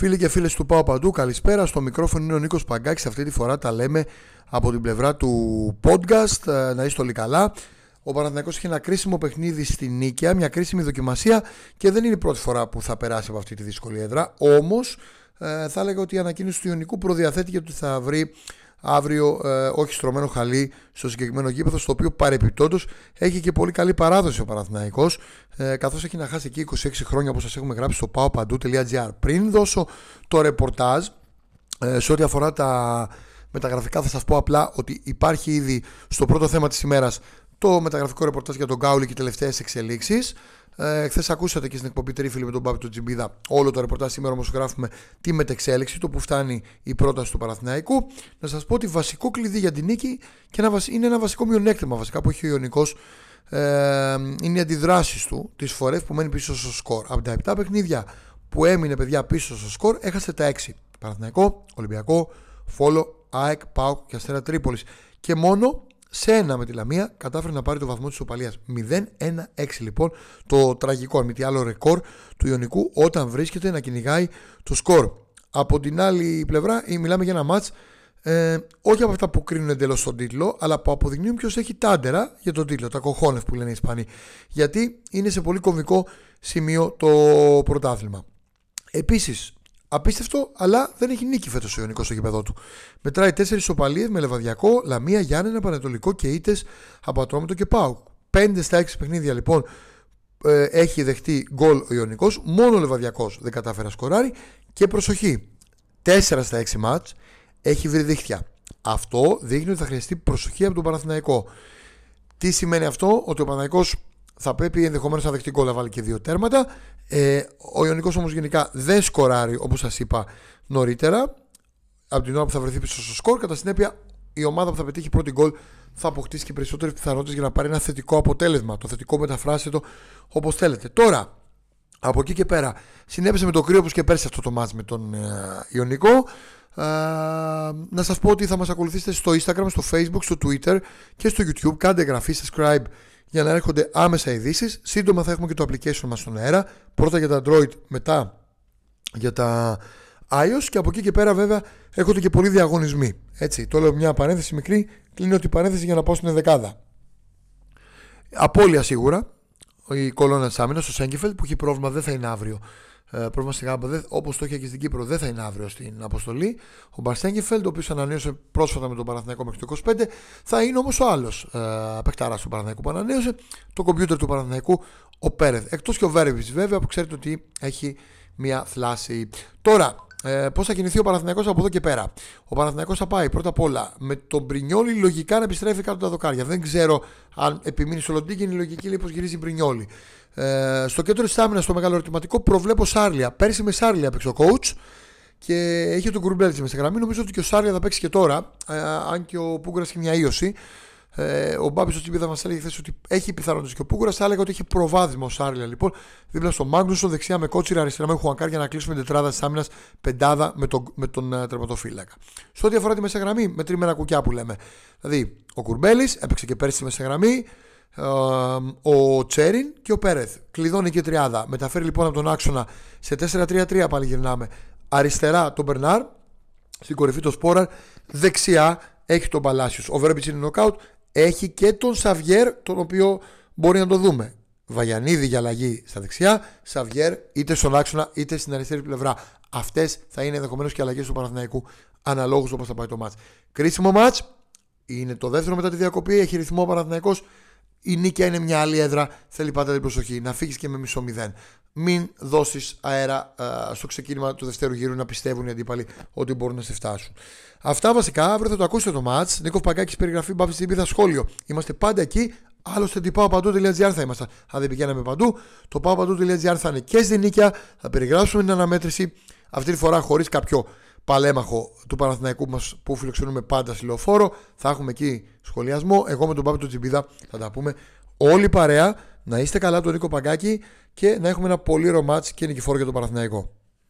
Φίλοι και φίλες του Πάω Παντού, καλησπέρα. Στο μικρόφωνο είναι ο Νίκος Παγκάκης. Αυτή τη φορά τα λέμε από την πλευρά του podcast. Ε, να είστε όλοι καλά. Ο Παναθηναϊκός έχει ένα κρίσιμο παιχνίδι στη Νίκαια, μια κρίσιμη δοκιμασία και δεν είναι η πρώτη φορά που θα περάσει από αυτή τη δύσκολη έδρα. Όμως, ε, θα έλεγα ότι η ανακοίνωση του Ιωνικού προδιαθέτει ότι θα βρει αύριο ε, όχι στρωμένο χαλί στο συγκεκριμένο γήπεδο, στο οποίο παρεπιπτόντως έχει και πολύ καλή παράδοση ο Παναθηναϊκός ε, καθώς έχει να χάσει εκεί 26 χρόνια όπως σας έχουμε γράψει στο paopandou.gr. Πριν δώσω το ρεπορτάζ ε, σε ό,τι αφορά τα μεταγραφικά, θα σας πω απλά ότι υπάρχει ήδη στο πρώτο θέμα της ημέρας το μεταγραφικό ρεπορτάζ για τον Γκάουλη και τελευταίες εξελίξεις. Ε, Χθες ακούσατε και στην εκπομπή Τρίφιλη με τον Πάπη του Τζιμπίδα όλο το ρεπορτάζ. Σήμερα όμως γράφουμε τη μετεξέλιξη, το που φτάνει η πρόταση του Παραθυναϊκού. Να σας πω ότι βασικό κλειδί για την νίκη και ένα, είναι ένα βασικό μειονέκτημα βασικά που έχει ο Ιωνικός. Ε, είναι οι αντιδράσεις του τις φορές που μένει πίσω στο σκορ. Από τα 7 παιχνίδια που έμεινε παιδιά πίσω στο σκορ, έχασε τα 6. Παραθυναϊκό, Ολυμπιακό, Φόλο, ΑΕΚ, ΠΑΟΚ και Αστέρα Τρίπολης. Και μόνο σε ένα με τη Λαμία κατάφερε να πάρει το βαθμό της οπαλίας. 0-1-6 λοιπόν το τραγικό, αν μη τι άλλο ρεκόρ του Ιωνικού όταν βρίσκεται να κυνηγάει το σκορ. Από την άλλη πλευρά μιλάμε για ένα μάτς ε, όχι από αυτά που κρίνουν εντελώς τον τίτλο, αλλά που αποδεικνύουν ποιος έχει τάντερα για τον τίτλο, τα κοχώνε που λένε οι Ισπανοί. Γιατί είναι σε πολύ κομβικό σημείο το πρωτάθλημα. Επίσης, Απίστευτο, αλλά δεν έχει νίκη φέτος ο Ιωνικός στο γήπεδο του. Μετράει τέσσερις σοπαλίε με λεβαδιακό, Λαμία, Γιάννενα, Πανετολικό και ήττες από Ατρόμητο και Πάου. Πέντε στα έξι παιχνίδια λοιπόν ε, έχει δεχτεί γκολ ο Ιωνικός. Μόνο ο Λεβαδιακός δεν κατάφερε να σκοράρει. Και προσοχή, τέσσερα στα έξι μάτς έχει βρει δίχτυα. Αυτό δείχνει ότι θα χρειαστεί προσοχή από τον Παναθηναϊκό. Τι σημαίνει αυτό, ότι ο Παναθηναϊκός θα πρέπει ενδεχομένως να δεχτεί γκολ να βάλει και δύο τέρματα. Ε, ο Ιωνικός όμως γενικά δεν σκοράρει όπως σας είπα νωρίτερα. Από την ώρα που θα βρεθεί πίσω στο σκορ, κατά συνέπεια η ομάδα που θα πετύχει πρώτη γκολ θα αποκτήσει και περισσότερες πιθανότητες για να πάρει ένα θετικό αποτέλεσμα. Το θετικό μεταφράστε το όπως θέλετε. Τώρα, από εκεί και πέρα, συνέβησε με το κρύο όπως και πέρσι αυτό το μάτς με τον ε, Ιωνικό. Ε, να σας πω ότι θα μας ακολουθήσετε στο Instagram, στο Facebook, στο Twitter και στο YouTube. Κάντε εγγραφή, subscribe για να έρχονται άμεσα ειδήσεις. Σύντομα θα έχουμε και το application μας στον αέρα. Πρώτα για τα Android, μετά για τα iOS και από εκεί και πέρα βέβαια έρχονται και πολλοί διαγωνισμοί. Έτσι, το λέω μια παρένθεση μικρή, κλείνω την παρένθεση για να πάω στην δεκάδα. Απόλυα σίγουρα, η κολόνα της άμυνας, ο Σέγκεφελτ που έχει πρόβλημα δεν θα είναι αύριο ε, πρόβλημα στη Γάμπα, όπως το είχε και στην Κύπρο, δεν θα είναι αύριο στην αποστολή. Ο Μπαρσέγκεφελντ, ο οποίος ανανέωσε πρόσφατα με τον Παναθηναϊκό μέχρι το 25, θα είναι όμως ο άλλος ε, παιχταρά του Παναθηναϊκού που ανανέωσε, το κομπιούτερ του Παναθηναϊκού, ο Πέρεθ. Εκτός και ο Βέρεβιτς, βέβαια, που ξέρετε ότι έχει μια θλάση. Τώρα, ε, πώς θα κινηθεί ο Παναθηναϊκός από εδώ και πέρα. Ο Παναθηναϊκός θα πάει πρώτα απ' όλα με τον Μπρινιόλι λογικά να επιστρέφει κάτω τα δοκάρια. Δεν ξέρω αν επιμείνει στο Λοντίγκιν η λογική λέει πως γυρίζει Μπρινιόλι. Ε, στο κέντρο της άμυνας, στο μεγάλο ερωτηματικό, προβλέπω Σάρλια. Πέρσι με Σάρλια έπαιξε ο coach και είχε τον Κουρμπέλτ στη γραμμή. Νομίζω ότι και ο Σάρλια θα παίξει και τώρα, ε, αν και ο Πούγκρας έχει μια ίωση. Ε, ο Μπάμπης στο Τσιμπίδα μας έλεγε χθες ότι έχει πιθανότητες και ο Πούγκρα θα έλεγε ότι έχει προβάδισμα ο Σάρλια. Λοιπόν, δίπλα στο Μάγνουσο, δεξιά με κότσιρα, αριστερά με Χουανκάρ για να κλείσουμε την τετράδα της άμυνας πεντάδα με τον, με τον uh, τερματοφύλακα. Σε ό,τι αφορά τη μεσαγραμμή, με τρίμερα κουκιά που λέμε. Δηλαδή, ο Κουρμπέλης έπαιξε και πέρσι στη μεσαγραμμή, ο Τσέριν και ο Πέρεθ. Κλειδώνει και τριάδα. Μεταφέρει λοιπόν από τον άξονα σε 4-3-3 πάλι γυρνάμε. Αριστερά τον Μπερνάρ, στην κορυφή τον Σπόραρ. Δεξιά έχει τον Παλάσιος. Ο Βέρμπιτς είναι νοκάουτ. Έχει και τον Σαβιέρ, τον οποίο μπορεί να το δούμε. Βαγιανίδη για αλλαγή στα δεξιά, Σαβιέρ είτε στον άξονα είτε στην αριστερή πλευρά. Αυτές θα είναι ενδεχομένως και αλλαγές του Παναθηναϊκού αναλόγως όπως θα πάει το μάτ. Κρίσιμο μάτ. Είναι το δεύτερο μετά τη διακοπή. Έχει ρυθμό ο Παναθηναϊκός η νίκη είναι μια άλλη έδρα. Θέλει πάντα την προσοχή. Να φύγεις και με μισό μηδέν. Μην δώσεις αέρα α, στο ξεκίνημα του δεύτερου γύρου να πιστεύουν οι αντίπαλοι ότι μπορούν να σε φτάσουν. Αυτά βασικά. Αύριο θα το ακούσετε το match. Νίκος Παγκάκης περιγραφή. Μπάφη στην πίθα σχόλιο. Είμαστε πάντα εκεί. Άλλωστε, την παντού.gr θα είμαστε. Αν δεν πηγαίναμε παντού, το παντού.gr θα είναι και στην νίκια. Θα περιγράψουμε την αναμέτρηση. Αυτή τη φορά χωρίς κάποιο παλέμαχο του Παναθηναϊκού μας που φιλοξενούμε πάντα στη λεωφόρο. Θα έχουμε εκεί σχολιασμό. Εγώ με τον Πάπη του Τσιμπίδα θα τα πούμε όλοι παρέα. Να είστε καλά τον Νίκο Παγκάκη και να έχουμε ένα πολύ ρομάτς και νικηφόρο για τον Παναθηναϊκό.